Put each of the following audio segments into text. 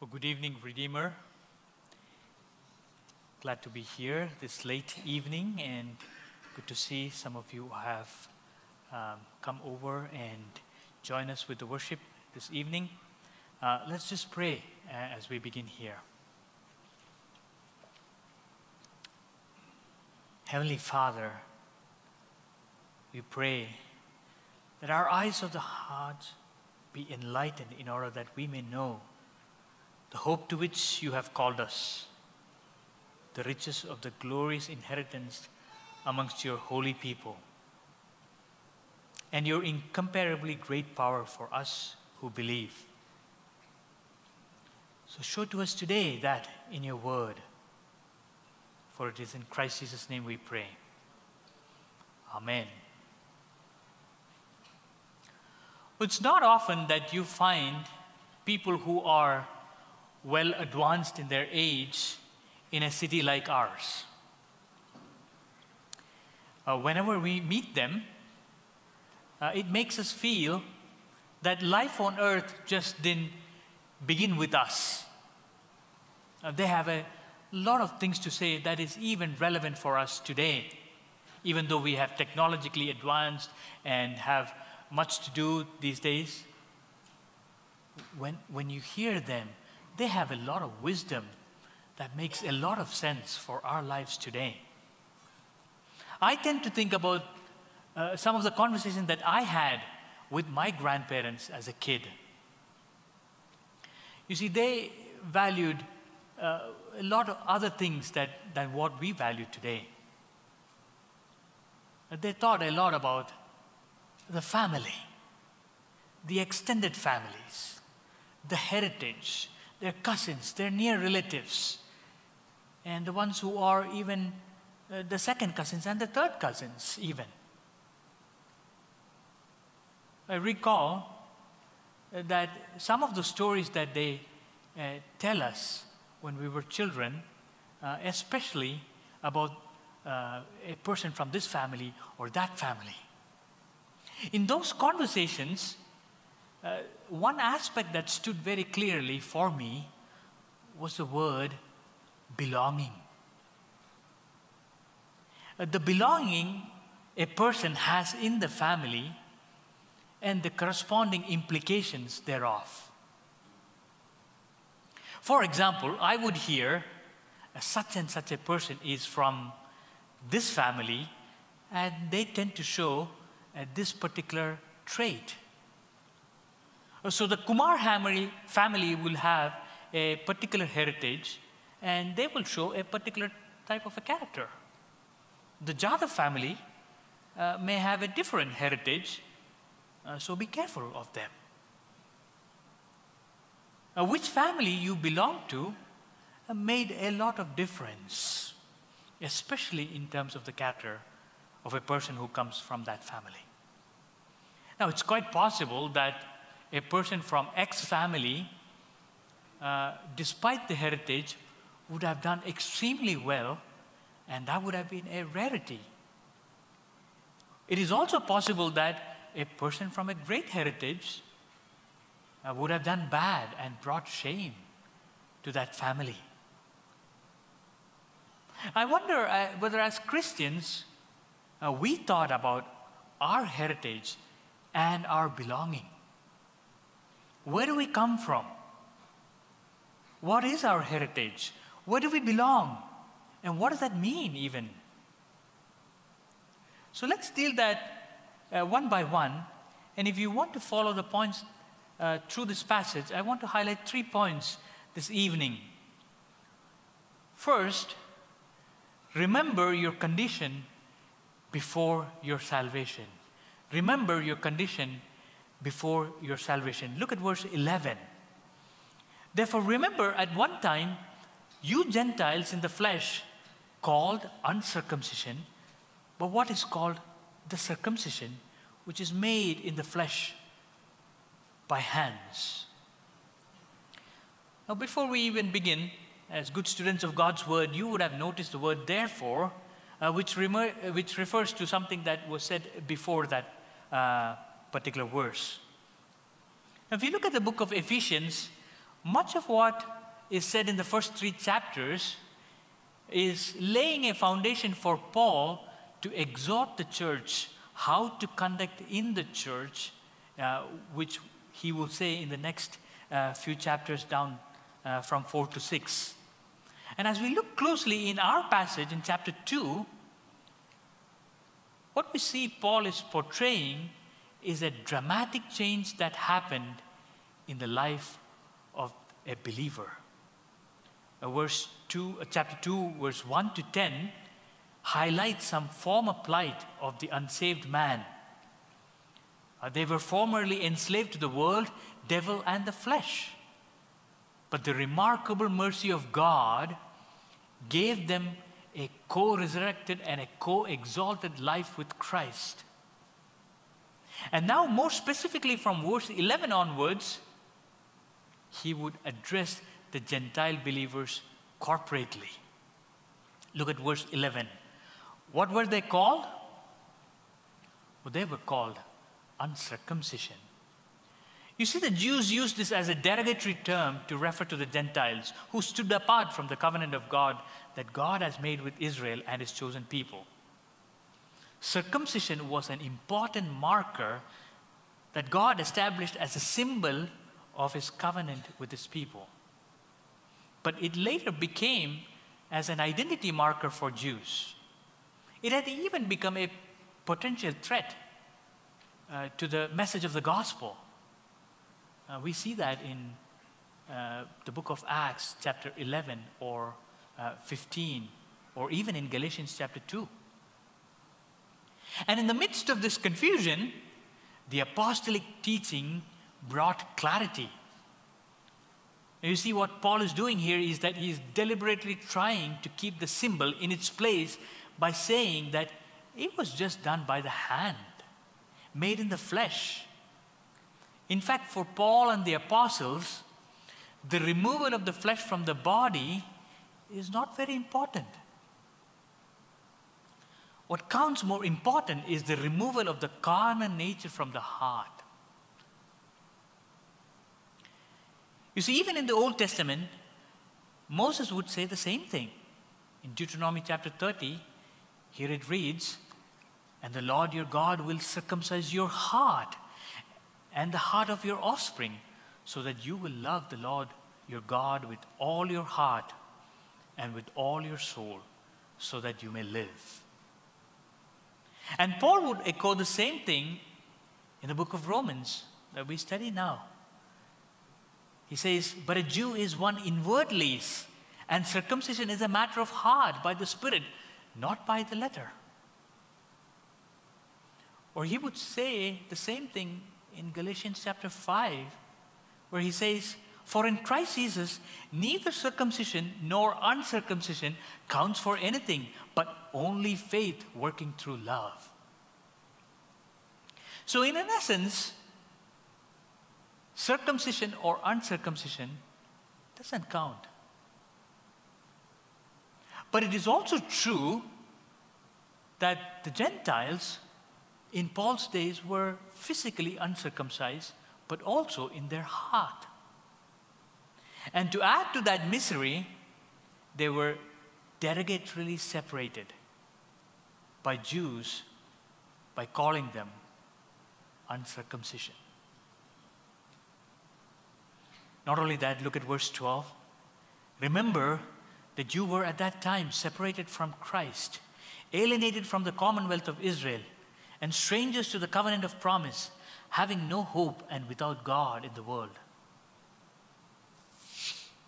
Well, good evening, Redeemer. Glad to be here this late evening, and good to see some of you have um, come over and join us with the worship this evening. Uh, let's just pray uh, as we begin here. Heavenly Father, we pray that our eyes of the heart be enlightened in order that we may know the hope to which you have called us, the riches of the glorious inheritance amongst your holy people, and your incomparably great power for us who believe. So show to us today that in your word, for it is in Christ Jesus' name we pray. Amen. It's not often that you find people who are well advanced in their age in a city like ours. Uh, whenever we meet them, uh, it makes us feel that life on earth just didn't begin with us. Uh, they have a lot of things to say that is even relevant for us today, even though we have technologically advanced and have much to do these days. When, when you hear them, they have a lot of wisdom that makes a lot of sense for our lives today. I tend to think about uh, some of the conversations that I had with my grandparents as a kid. You see, they valued uh, a lot of other things that, than what we value today. They thought a lot about the family, the extended families, the heritage, their cousins, their near relatives, and the ones who are even uh, the second cousins and the third cousins, even. I recall uh, that some of the stories that they uh, tell us when we were children, uh, especially about uh, a person from this family or that family. In those conversations, uh, one aspect that stood very clearly for me was the word belonging. Uh, the belonging a person has in the family and the corresponding implications thereof. For example, I would hear uh, such and such a person is from this family, and they tend to show uh, this particular trait. So the Kumar family will have a particular heritage and they will show a particular type of a character. The Jadhav family uh, may have a different heritage, uh, so be careful of them. Uh, which family you belong to uh, made a lot of difference, especially in terms of the character of a person who comes from that family. Now, it's quite possible that a person from X family, uh, despite the heritage, would have done extremely well, and that would have been a rarity. It is also possible that a person from a great heritage uh, would have done bad and brought shame to that family. I wonder uh, whether, as Christians, uh, we thought about our heritage and our belonging. Where do we come from? What is our heritage? Where do we belong? And what does that mean, even? So let's deal that uh, one by one. And if you want to follow the points uh, through this passage, I want to highlight three points this evening. First, remember your condition before your salvation. Remember your condition before your salvation. Look at verse 11. Therefore, remember at one time, you Gentiles in the flesh called uncircumcision, but what is called the circumcision, which is made in the flesh by hands. Now, before we even begin, as good students of God's word, you would have noticed the word therefore, uh, which, rem- which refers to something that was said before that uh, particular verse. If you look at the book of Ephesians, much of what is said in the first three chapters is laying a foundation for Paul to exhort the church how to conduct in the church, uh, which he will say in the next uh, few chapters down uh, from 4 to 6. And as we look closely in our passage in chapter 2, what we see Paul is portraying is a dramatic change that happened in the life of a believer. Uh, verse 2, uh, chapter 2, verse 1 to 10 highlights some former plight of the unsaved man. Uh, they were formerly enslaved to the world, devil, and the flesh. But the remarkable mercy of God gave them a co resurrected and a co exalted life with Christ. And now, more specifically from verse 11 onwards, he would address the Gentile believers corporately. Look at verse 11. What were they called? Well, they were called uncircumcision. You see, the Jews used this as a derogatory term to refer to the Gentiles who stood apart from the covenant of God that God has made with Israel and his chosen people. Circumcision was an important marker that God established as a symbol of his covenant with his people. But it later became as an identity marker for Jews. It had even become a potential threat uh, to the message of the gospel. Uh, we see that in uh, the book of Acts, chapter 11 or uh, 15, or even in Galatians chapter 2. And in the midst of this confusion, the apostolic teaching brought clarity. you see, what Paul is doing here is that he is deliberately trying to keep the symbol in its place by saying that it was just done by the hand, made in the flesh. In fact, for Paul and the apostles, the removal of the flesh from the body is not very important. What counts more important is the removal of the carnal nature from the heart. You see, even in the Old Testament, Moses would say the same thing. In Deuteronomy chapter 30, here it reads, And the Lord your God will circumcise your heart and the heart of your offspring, so that you will love the Lord your God with all your heart and with all your soul, so that you may live. And Paul would echo the same thing in the book of Romans that we study now. He says, But a Jew is one inwardly, and circumcision is a matter of heart by the Spirit, not by the letter. Or he would say the same thing in Galatians chapter 5, where he says, For in Christ Jesus, neither circumcision nor uncircumcision counts for anything, but only faith working through love. So, in an essence, circumcision or uncircumcision doesn't count. But it is also true that the Gentiles in Paul's days were physically uncircumcised, but also in their heart. And to add to that misery, they were derogatorily separated by Jews by calling them uncircumcision. Not only that, look at verse 12. Remember that you were at that time separated from Christ, alienated from the commonwealth of Israel, and strangers to the covenant of promise, having no hope and without God in the world.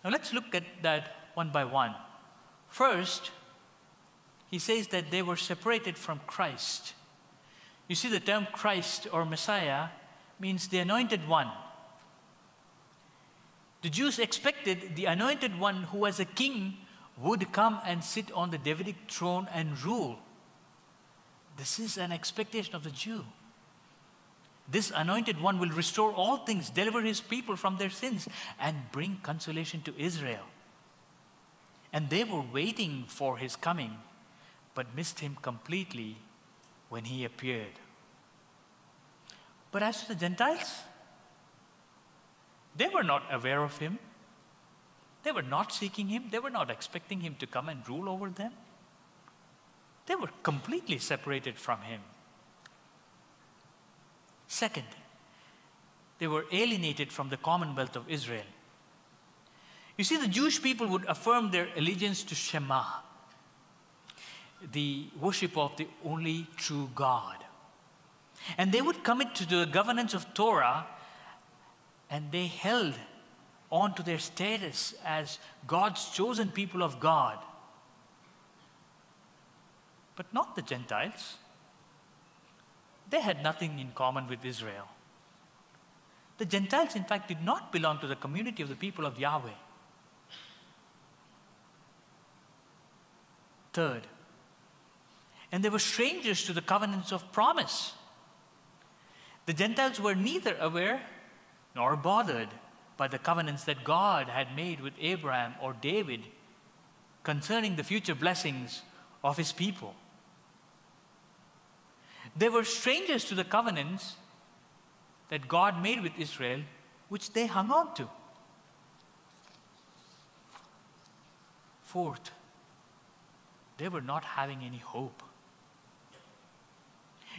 Now let's look at that one by one. First, he says that they were separated from Christ. You see, the term Christ or Messiah means the anointed one. The Jews expected the anointed one who was a king would come and sit on the Davidic throne and rule. This is an expectation of the Jew. This anointed one will restore all things, deliver his people from their sins, and bring consolation to Israel. And they were waiting for his coming, but missed him completely when he appeared. But as to the Gentiles, they were not aware of him. They were not seeking him, they were not expecting him to come and rule over them. They were completely separated from him. Second, they were alienated from the commonwealth of Israel. You see, the Jewish people would affirm their allegiance to Shema, the worship of the only true God. And they would commit to the governance of Torah, and they held on to their status as God's chosen people of God. But not the Gentiles. They had nothing in common with Israel. The Gentiles, in fact, did not belong to the community of the people of Yahweh. Third, and they were strangers to the covenants of promise. The Gentiles were neither aware nor bothered by the covenants that God had made with Abraham or David concerning the future blessings of his people. They were strangers to the covenants that God made with Israel, which they hung on to. Fourth, they were not having any hope.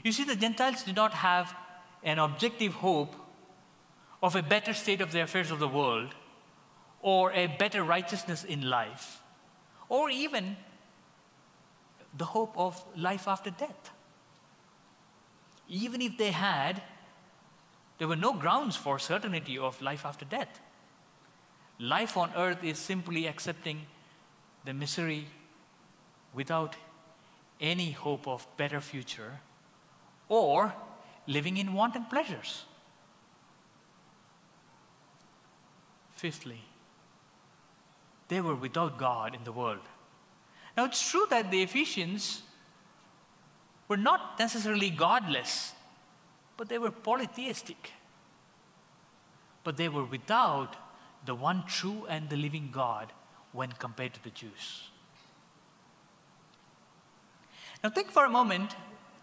You see, the Gentiles did not have an objective hope of a better state of the affairs of the world, or a better righteousness in life, or even the hope of life after death. Even if they had, there were no grounds for certainty of life after death. Life on earth is simply accepting the misery without any hope of better future or living in wanton pleasures. Fifthly, they were without God in the world. Now, it's true that the Ephesians were not necessarily godless, but they were polytheistic. But they were without the one true and the living God when compared to the Jews. Now, think for a moment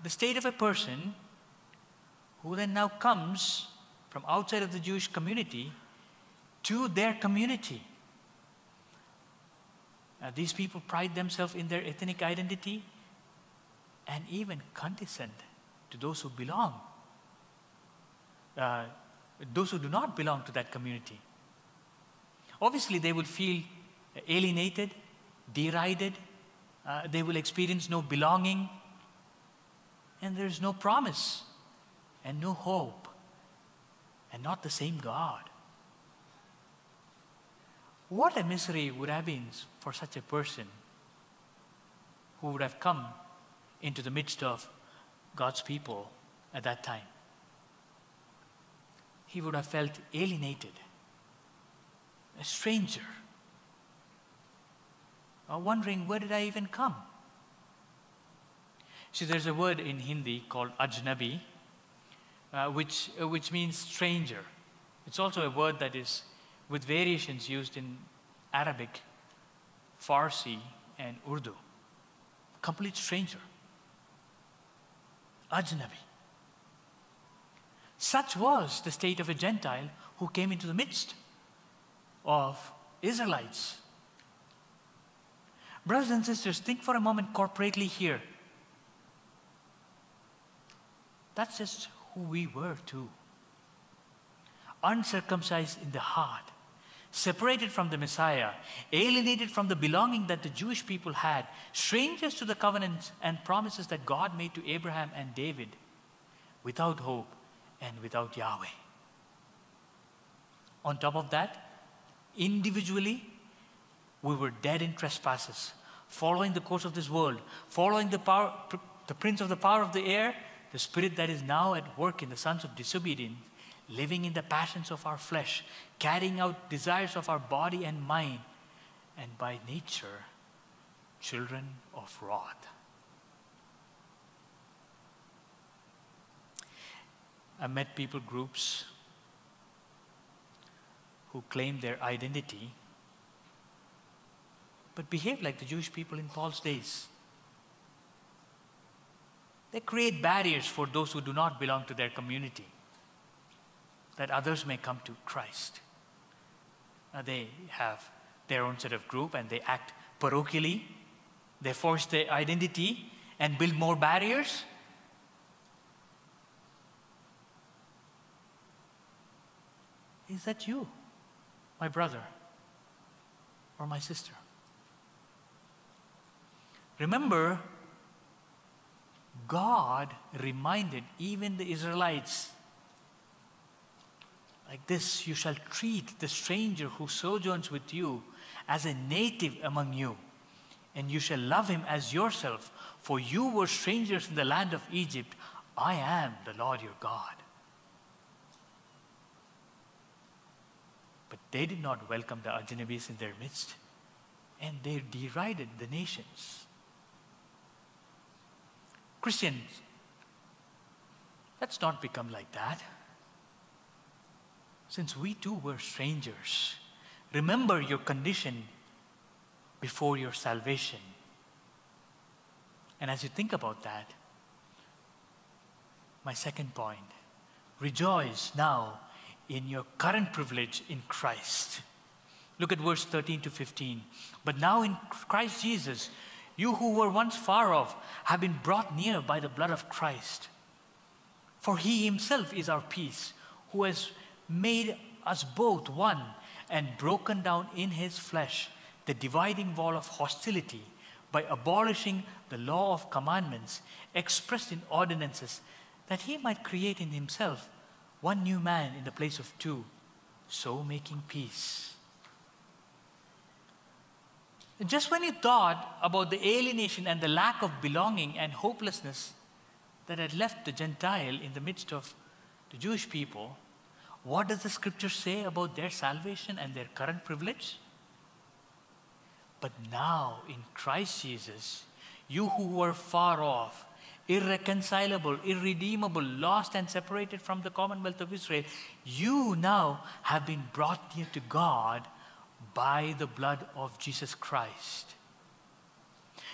the state of a person who then now comes from outside of the Jewish community to their community. Now, these people pride themselves in their ethnic identity and even condescend to those who belong, uh, those who do not belong to that community. Obviously, they will feel alienated, derided, uh, they will experience no belonging, and there's no promise and no hope, and not the same God. What a misery would have been for such a person who would have come into the midst of God's people at that time. He would have felt alienated, a stranger, or wondering, where did I even come? See, there's a word in Hindi called ajnabi, uh, which, uh, which means stranger. It's also a word that is with variations used in Arabic, Farsi, and Urdu. Complete stranger. Ajnabi. Such was the state of a Gentile who came into the midst of Israelites. Brothers and sisters, think for a moment corporately here. That's just who we were too. Uncircumcised in the heart, separated from the Messiah, alienated from the belonging that the Jewish people had, strangers to the covenants and promises that God made to Abraham and David, without hope and without Yahweh. On top of that, individually, we were dead in trespasses, following the course of this world, following the power, the prince of the power of the air, the spirit that is now at work in the sons of disobedience, living in the passions of our flesh, carrying out desires of our body and mind, and by nature, children of wrath. I met people groups who claim their identity but behave like the Jewish people in Paul's days. They create barriers for those who do not belong to their community, that others may come to Christ. Now they have their own sort of group and they act parochially. They force their identity and build more barriers. Is that you, my brother or my sister? Remember, God reminded even the Israelites like this you shall treat the stranger who sojourns with you as a native among you, and you shall love him as yourself, for you were strangers in the land of Egypt. I am the Lord your God. But they did not welcome the Ajnabis in their midst, and they derided the nations. Christians, let's not become like that. Since we too were strangers, remember your condition before your salvation. And as you think about that, my second point rejoice now in your current privilege in Christ. Look at verse 13 to 15. But now in Christ Jesus, you who were once far off have been brought near by the blood of Christ. For he himself is our peace, who has made us both one and broken down in his flesh the dividing wall of hostility by abolishing the law of commandments expressed in ordinances, that he might create in himself one new man in the place of two, so making peace. Just when you thought about the alienation and the lack of belonging and hopelessness that had left the Gentile in the midst of the Jewish people, what does the scripture say about their salvation and their current privilege? But now in Christ Jesus, you who were far off, irreconcilable, irredeemable, lost, and separated from the commonwealth of Israel, you now have been brought near to God by the blood of Jesus Christ.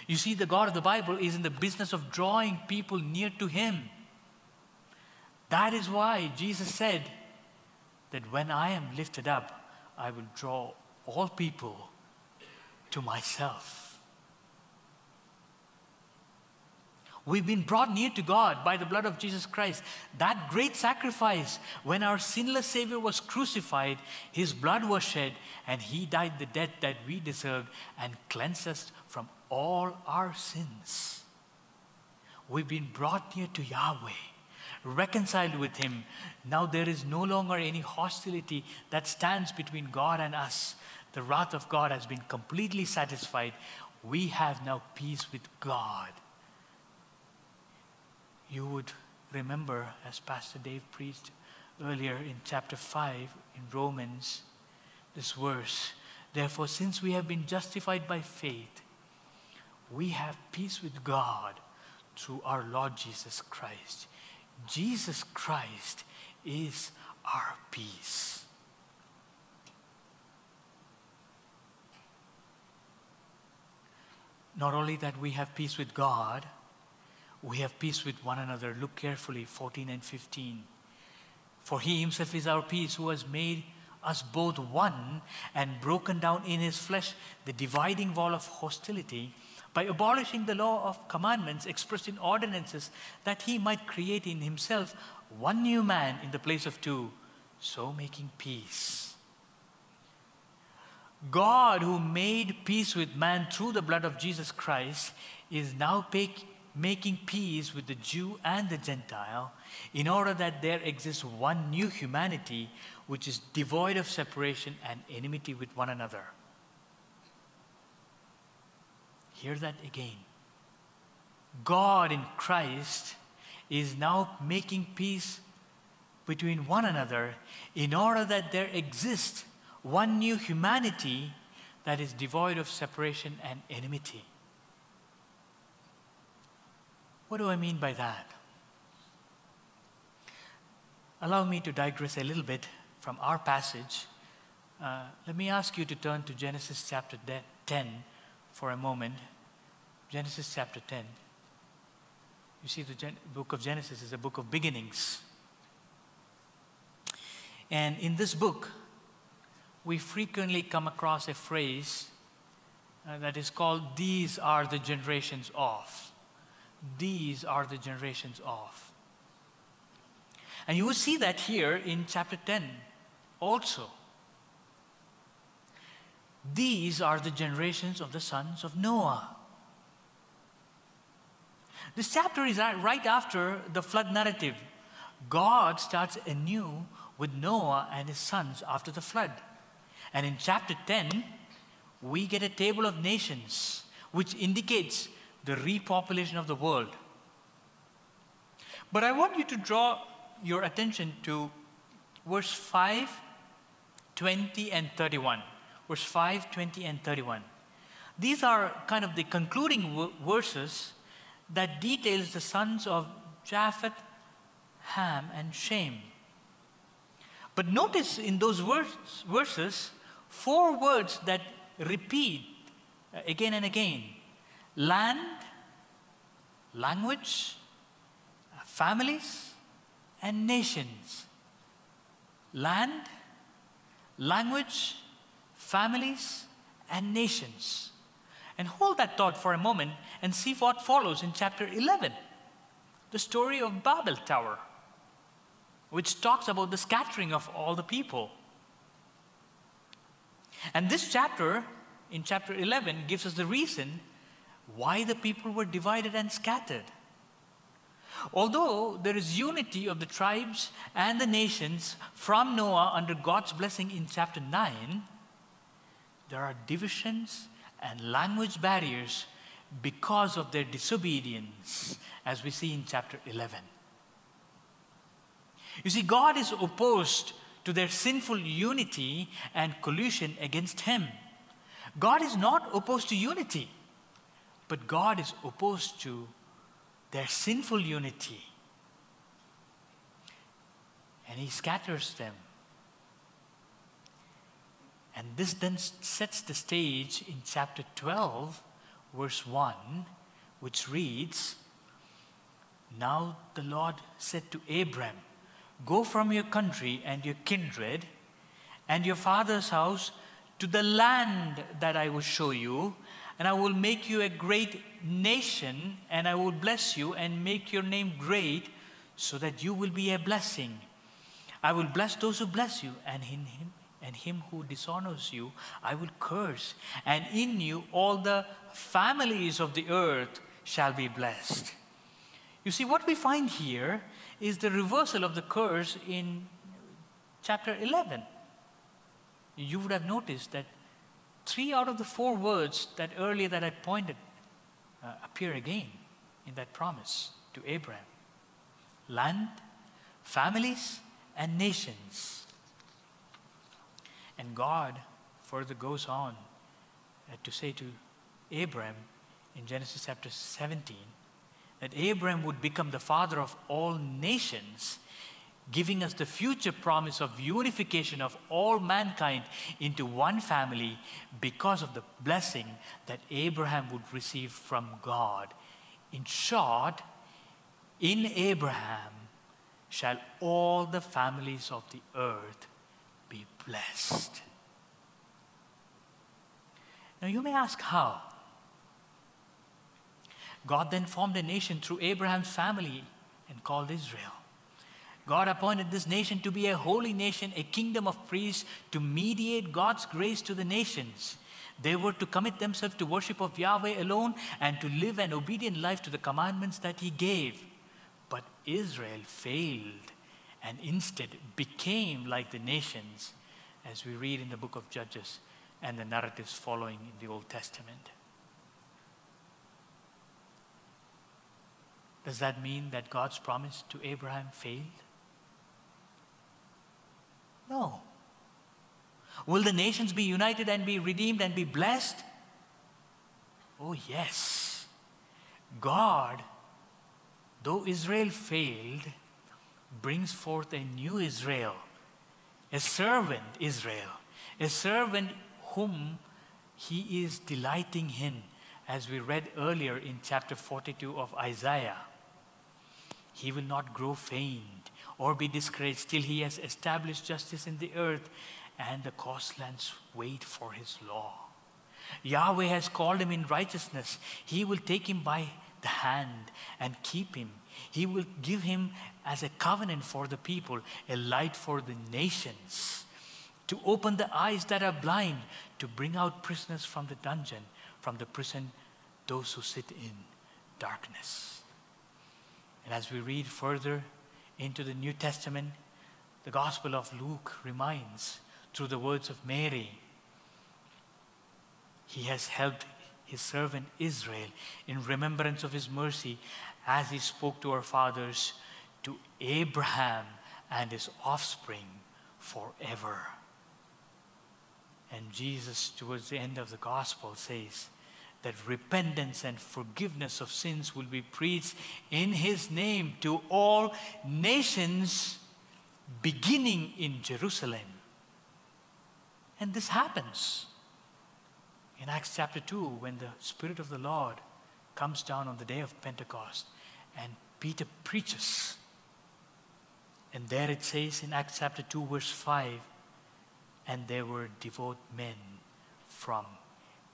You see, the God of the Bible is in the business of drawing people near to Him. That is why Jesus said that when I am lifted up, I will draw all people to myself. We've been brought near to God by the blood of Jesus Christ. That great sacrifice, when our sinless Savior was crucified, His blood was shed, and He died the death that we deserved and cleansed us from all our sins. We've been brought near to Yahweh, reconciled with Him. Now there is no longer any hostility that stands between God and us. The wrath of God has been completely satisfied. We have now peace with God you would remember, as Pastor Dave preached earlier in chapter 5 in Romans, this verse. Therefore, since we have been justified by faith, we have peace with God through our Lord Jesus Christ. Jesus Christ is our peace. Not only that we have peace with God, we have peace with one another. Look carefully, 14 and 15. For he himself is our peace, who has made us both one and broken down in his flesh the dividing wall of hostility by abolishing the law of commandments expressed in ordinances, that he might create in himself one new man in the place of two, so making peace. God, who made peace with man through the blood of Jesus Christ, is now making peace with the Jew and the Gentile, in order that there exists one new humanity which is devoid of separation and enmity with one another. Hear that again. God in Christ is now making peace between one another in order that there exists one new humanity that is devoid of separation and enmity. What do I mean by that? Allow me to digress a little bit from our passage. Uh, let me ask you to turn to Genesis chapter 10 for a moment. Genesis chapter 10. You see, the Gen- book of Genesis is a book of beginnings. And in this book, we frequently come across a phrase uh, that is called, These are the generations of. These are the generations of. And you will see that here in chapter 10 also. These are the generations of the sons of Noah. This chapter is right after the flood narrative. God starts anew with Noah and his sons after the flood. And in chapter 10, we get a table of nations which indicates the repopulation of the world. But I want you to draw your attention to verse 5, 20, and 31. Verse 5, 20, and 31. These are kind of the concluding verses that details the sons of Japheth, Ham, and Shem. But notice in those words, verses four words that repeat uh, again and again land, language, uh, families, and nations. Land, language, families, and nations. And hold that thought for a moment and see what follows in chapter 11 the story of Babel Tower, which talks about the scattering of all the people. And this chapter, in chapter 11, gives us the reason why the people were divided and scattered. Although there is unity of the tribes and the nations from Noah under God's blessing in chapter 9, there are divisions and language barriers because of their disobedience, as we see in chapter 11. You see, God is opposed to their sinful unity and collusion against Him. God is not opposed to unity, but God is opposed to their sinful unity. And He scatters them. And this then sets the stage in chapter 12, verse 1, which reads Now the Lord said to Abram, Go from your country and your kindred and your father's house to the land that I will show you, and I will make you a great nation, and I will bless you and make your name great, so that you will be a blessing. I will bless those who bless you, and in him and him who dishonors you, I will curse, and in you all the families of the earth shall be blessed. You see, what we find here is the reversal of the curse in chapter 11. You would have noticed that three out of the four words that earlier that I pointed uh, appear again in that promise to Abraham land, families, and nations. And God further goes on uh, to say to Abram in Genesis chapter 17 that Abram would become the father of all nations, giving us the future promise of unification of all mankind into one family because of the blessing that Abraham would receive from God. In short, in Abraham shall all the families of the earth be blessed. Now you may ask how? God then formed a nation through Abraham's family and called Israel. God appointed this nation to be a holy nation, a kingdom of priests to mediate God's grace to the nations. They were to commit themselves to worship of Yahweh alone and to live an obedient life to the commandments that He gave. But Israel failed and instead became like the nations, as we read in the book of Judges and the narratives following in the Old Testament. Does that mean that God's promise to Abraham failed? No. Will the nations be united and be redeemed and be blessed? Oh, yes. God, though Israel failed, brings forth a new Israel, a servant Israel, a servant whom he is delighting in, as we read earlier in chapter 42 of Isaiah. He will not grow faint or be discouraged till he has established justice in the earth. and the coastlands wait for his law. Yahweh has called him in righteousness. He will take him by the hand and keep him. He will give him as a covenant for the people, a light for the nations, to open the eyes that are blind, to bring out prisoners from the dungeon, from the prison, those who sit in darkness. And as we read further into the New Testament, the Gospel of Luke reminds through the words of Mary, He has helped His servant Israel in remembrance of His mercy as He spoke to our fathers, to Abraham and his offspring forever. And Jesus, towards the end of the Gospel, says, that repentance and forgiveness of sins will be preached in his name to all nations, beginning in Jerusalem. And this happens in Acts chapter 2 when the Spirit of the Lord comes down on the day of Pentecost and Peter preaches. And there it says in Acts chapter 2, verse 5 and there were devout men from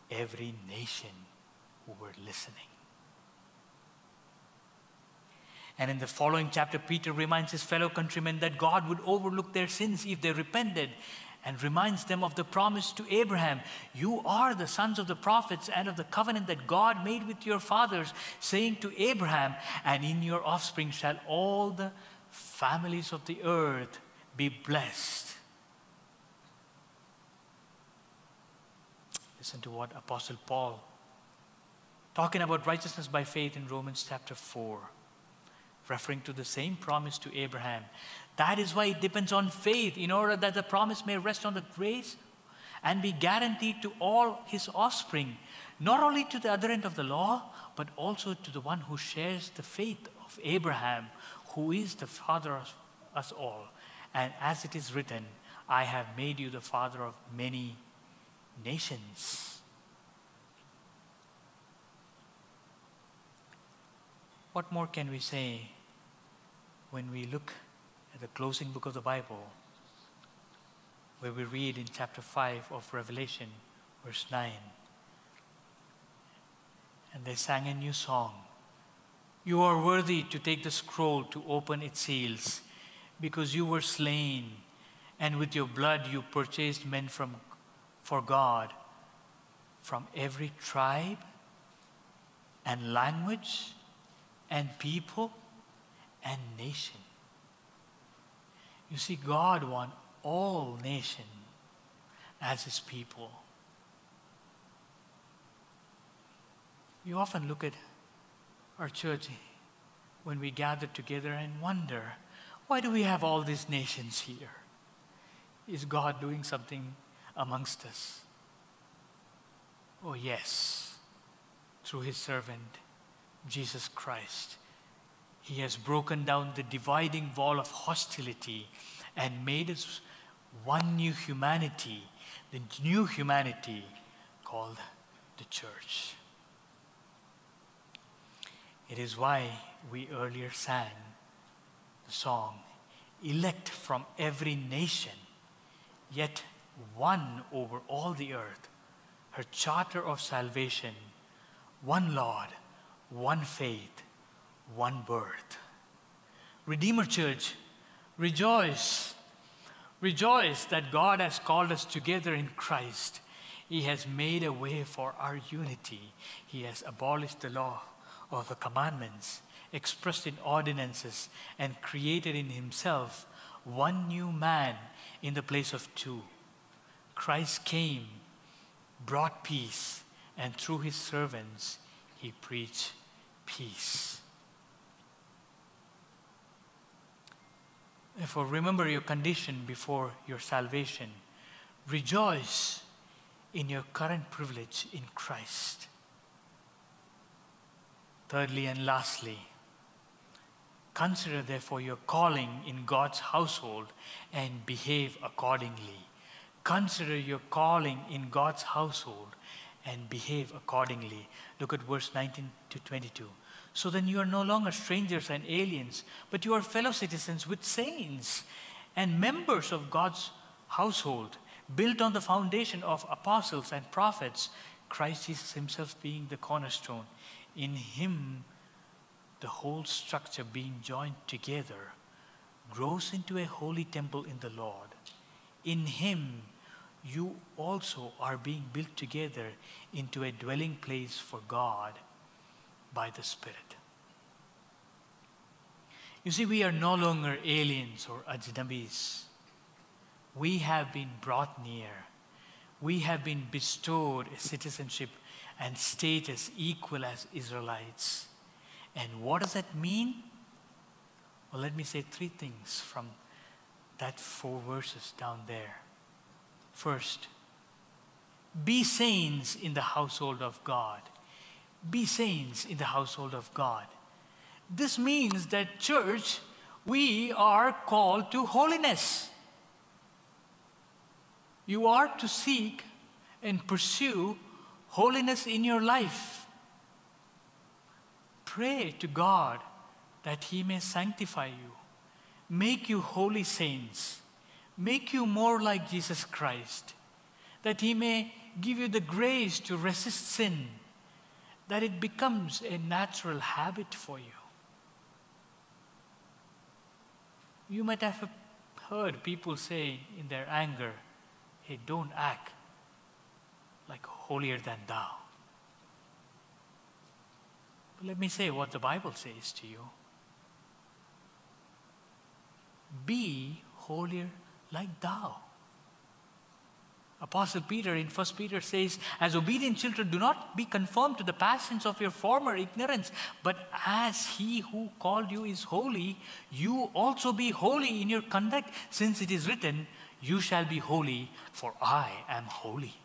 every nation who were listening. And in the following chapter, Peter reminds his fellow countrymen that God would overlook their sins if they repented and reminds them of the promise to Abraham You are the sons of the prophets and of the covenant that God made with your fathers, saying to Abraham, And in your offspring shall all the families of the earth be blessed. Listen to what Apostle Paul, talking about righteousness by faith in Romans chapter 4, referring to the same promise to Abraham. That is why it depends on faith, in order that the promise may rest on the grace and be guaranteed to all his offspring, not only to the other end of the law, but also to the one who shares the faith of Abraham, who is the father of us all. And as it is written, I have made you the father of many nations. What more can we say when we look at the closing book of the Bible, where we read in chapter 5 of Revelation, verse 9? And they sang a new song. You are worthy to take the scroll to open its seals, because you were slain, and with your blood you purchased men from for God from every tribe and language and people and nation. You see, God wants all nations as his people. You often look at our church when we gather together and wonder why do we have all these nations here? Is God doing something amongst us. Oh, yes, through his servant, Jesus Christ. He has broken down the dividing wall of hostility and made us one new humanity, the new humanity called the church. It is why we earlier sang the song, Elect from every nation, yet one over all the earth, her charter of salvation, one Lord, one faith, one birth. Redeemer Church, rejoice. Rejoice that God has called us together in Christ. He has made a way for our unity. He has abolished the law of the commandments expressed in ordinances and created in Himself one new man in the place of two Christ came, brought peace, and through his servants, he preached peace. Therefore, remember your condition before your salvation. Rejoice in your current privilege in Christ. Thirdly and lastly, consider therefore your calling in God's household and behave accordingly. Consider your calling in God's household and behave accordingly. Look at verse 19 to 22. So then you are no longer strangers and aliens, but you are fellow citizens with saints and members of God's household, built on the foundation of apostles and prophets, Christ Jesus Himself being the cornerstone. In Him, the whole structure being joined together grows into a holy temple in the Lord. In Him, you also are being built together into a dwelling place for God by the Spirit. You see, we are no longer aliens or ajnabis. We have been brought near. We have been bestowed a citizenship and status equal as Israelites. And what does that mean? Well, let me say three things from that four verses down there. First, be saints in the household of God. Be saints in the household of God. This means that, church, we are called to holiness. You are to seek and pursue holiness in your life. Pray to God that He may sanctify you, make you holy saints, make you more like Jesus Christ, that He may give you the grace to resist sin, that it becomes a natural habit for you. You might have heard people say in their anger, hey, don't act like holier than thou. But let me say what the Bible says to you be holier like thou. Apostle Peter in 1 Peter says, As obedient children, do not be conformed to the passions of your former ignorance, but as he who called you is holy, you also be holy in your conduct, since it is written, You shall be holy, for I am holy.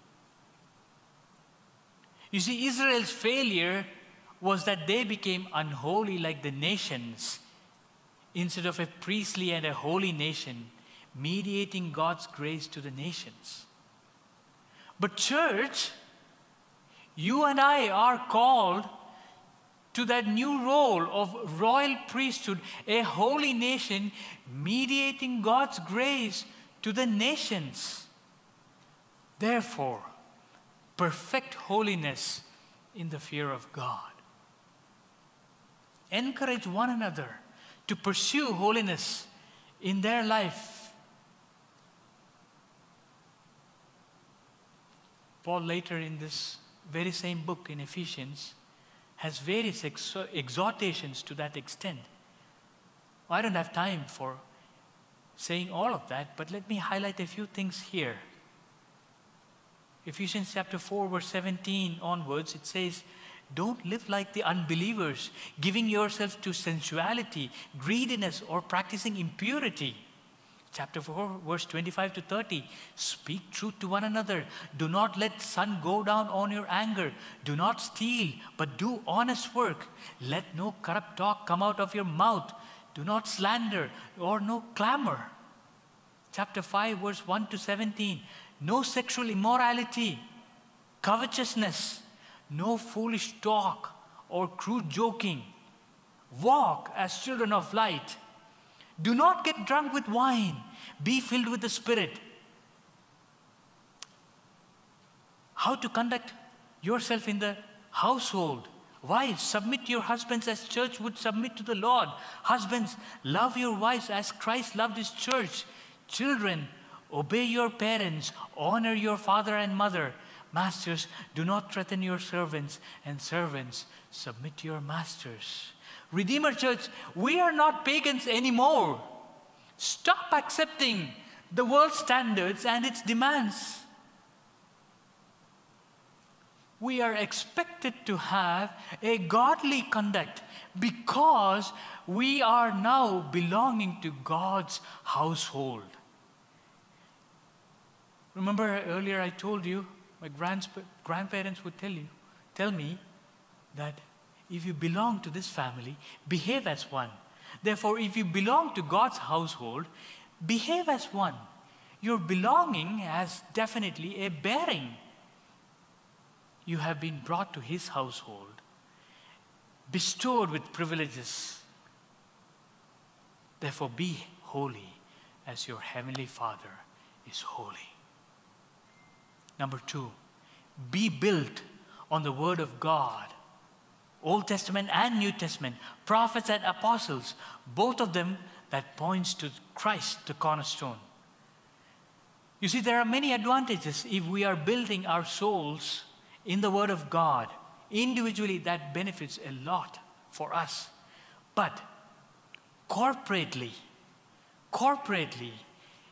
You see, Israel's failure was that they became unholy like the nations instead of a priestly and a holy nation, mediating God's grace to the nations. But, church, you and I are called to that new role of royal priesthood, a holy nation mediating God's grace to the nations. Therefore, perfect holiness in the fear of God. Encourage one another to pursue holiness in their life Paul, later in this very same book in Ephesians, has various ex- exhortations to that extent. I don't have time for saying all of that, but let me highlight a few things here. Ephesians chapter 4, verse 17 onwards, it says, Don't live like the unbelievers, giving yourself to sensuality, greediness, or practicing impurity chapter 4, verse 25 to 30. Speak truth to one another. Do not let sun go down on your anger. Do not steal, but do honest work. Let no corrupt talk come out of your mouth. Do not slander or no clamor. Chapter 5, verse 1 to 17. No sexual immorality, covetousness, no foolish talk or crude joking. Walk as children of light do not get drunk with wine, be filled with the Spirit. How to conduct yourself in the household. Wives, submit to your husbands as church would submit to the Lord. Husbands, love your wives as Christ loved his church. Children, obey your parents, honor your father and mother. Masters, do not threaten your servants, and servants, submit to your masters. Redeemer Church, we are not pagans anymore. Stop accepting the world's standards and its demands. We are expected to have a godly conduct because we are now belonging to God's household. Remember earlier I told you, my grandparents would tell you, tell me that if you belong to this family, behave as one. Therefore, if you belong to God's household, behave as one. Your belonging has definitely a bearing. You have been brought to His household, bestowed with privileges. Therefore, be holy as your Heavenly Father is holy. Number two, be built on the Word of God. Old Testament and New Testament, prophets and apostles, both of them that points to Christ, the cornerstone. You see, there are many advantages if we are building our souls in the Word of God. Individually, that benefits a lot for us. But corporately, corporately,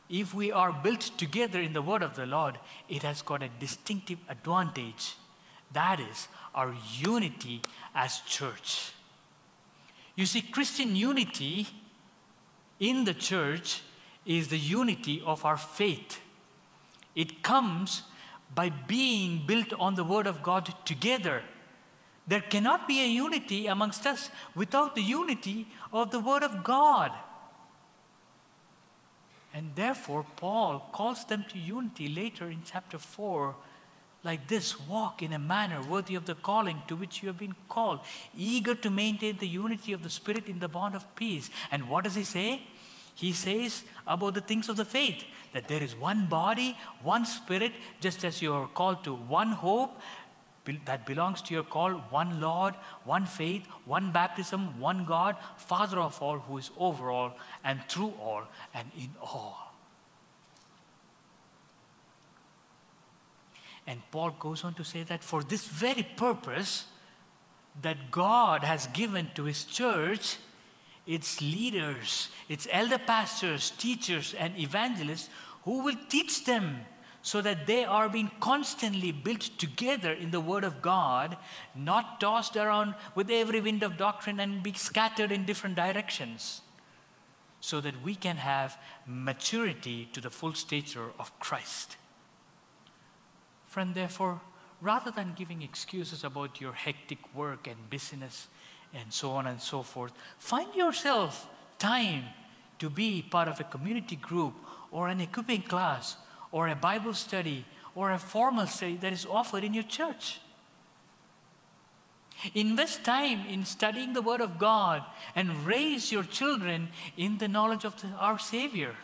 if we are built together in the word of the Lord, it has got a distinctive advantage. That is our unity as church. You see, Christian unity in the church is the unity of our faith. It comes by being built on the Word of God together. There cannot be a unity amongst us without the unity of the Word of God. And therefore, Paul calls them to unity later in chapter 4 like this walk in a manner worthy of the calling to which you have been called, eager to maintain the unity of the Spirit in the bond of peace. And what does he say? He says about the things of the faith that there is one body, one Spirit, just as you are called to one hope that belongs to your call one Lord, one faith, one baptism, one God, Father of all, who is over all and through all and in all. And Paul goes on to say that for this very purpose, that God has given to his church its leaders, its elder pastors, teachers, and evangelists who will teach them so that they are being constantly built together in the Word of God, not tossed around with every wind of doctrine and be scattered in different directions, so that we can have maturity to the full stature of Christ. Friend, therefore, rather than giving excuses about your hectic work and busyness and so on and so forth, find yourself time to be part of a community group or an equipping class or a Bible study or a formal study that is offered in your church. Invest time in studying the Word of God and raise your children in the knowledge of the, our Savior.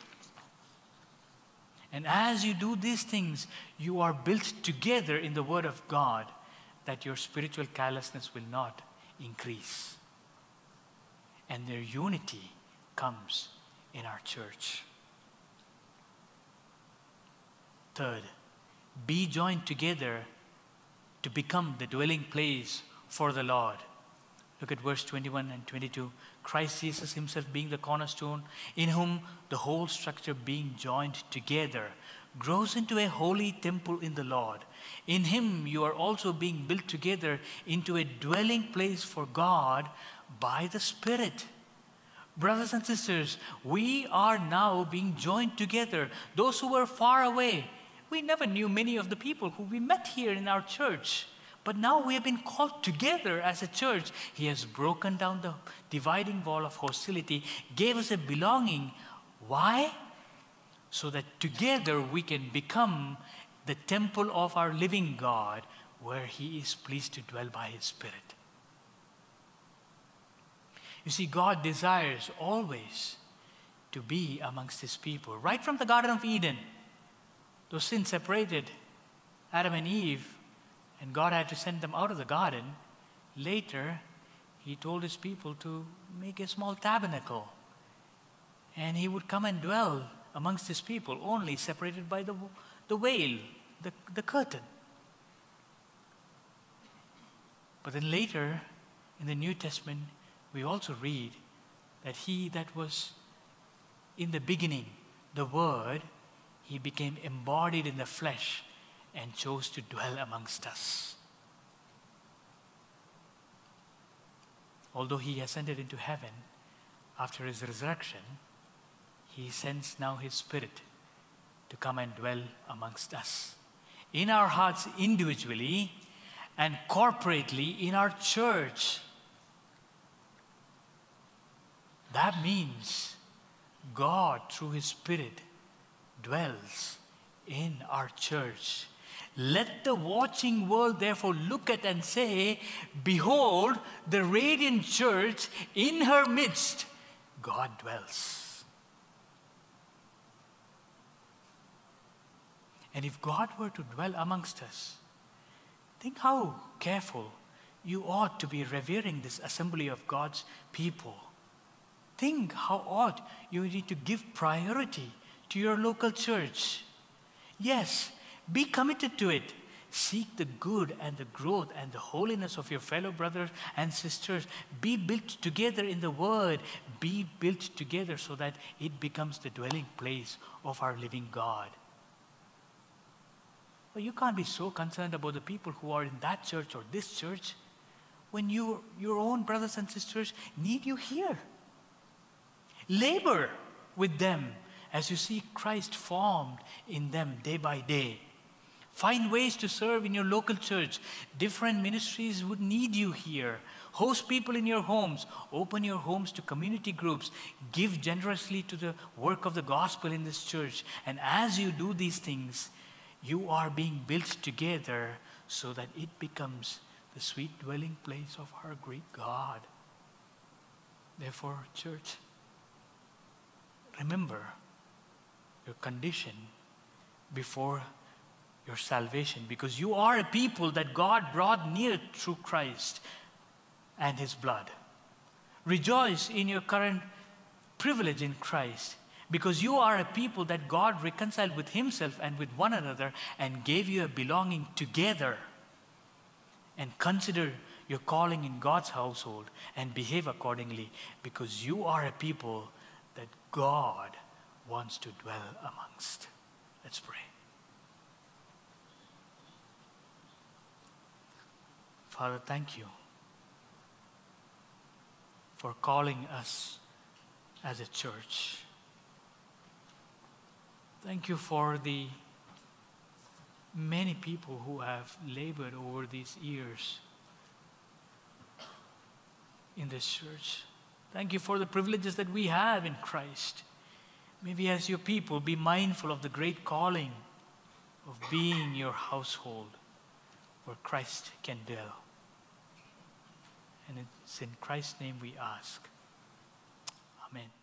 And as you do these things, you are built together in the Word of God that your spiritual callousness will not increase. And their unity comes in our church. Third, be joined together to become the dwelling place for the Lord. Look at verse 21 and 22. Christ Jesus himself being the cornerstone, in whom the whole structure being joined together grows into a holy temple in the Lord. In him you are also being built together into a dwelling place for God by the Spirit. Brothers and sisters, we are now being joined together. Those who were far away, we never knew many of the people who we met here in our church. But now we have been called together as a church. He has broken down the dividing wall of hostility, gave us a belonging. Why? So that together we can become the temple of our living God where He is pleased to dwell by His Spirit. You see, God desires always to be amongst His people. Right from the Garden of Eden, those sins separated Adam and Eve, and God had to send them out of the garden. Later, He told His people to make a small tabernacle. And He would come and dwell amongst His people, only separated by the, the veil, the, the curtain. But then later, in the New Testament, we also read that He that was in the beginning, the Word, he became embodied in the flesh and chose to dwell amongst us. Although he ascended into heaven after his resurrection, he sends now his spirit to come and dwell amongst us. In our hearts individually and corporately in our church. That means God, through his spirit, dwells in our church. Let the watching world therefore look at and say, Behold, the radiant church in her midst, God dwells. And if God were to dwell amongst us, think how careful you ought to be revering this assembly of God's people. Think how ought you need to give priority to your local church. Yes, be committed to it. Seek the good and the growth and the holiness of your fellow brothers and sisters. Be built together in the Word. Be built together so that it becomes the dwelling place of our living God. But you can't be so concerned about the people who are in that church or this church when you, your own brothers and sisters need you here. Labor with them as you see Christ formed in them day by day. Find ways to serve in your local church. Different ministries would need you here. Host people in your homes. Open your homes to community groups. Give generously to the work of the gospel in this church. And as you do these things, you are being built together so that it becomes the sweet dwelling place of our great God. Therefore, church, remember your condition before your salvation because you are a people that God brought near through Christ and His blood. Rejoice in your current privilege in Christ because you are a people that God reconciled with Himself and with one another and gave you a belonging together. And consider your calling in God's household and behave accordingly because you are a people that God wants to dwell amongst. Let's pray. Father, thank you for calling us as a church. Thank you for the many people who have labored over these years in this church. Thank you for the privileges that we have in Christ. Maybe as your people, be mindful of the great calling of being your household where Christ can dwell. And it's in Christ's name we ask. Amen.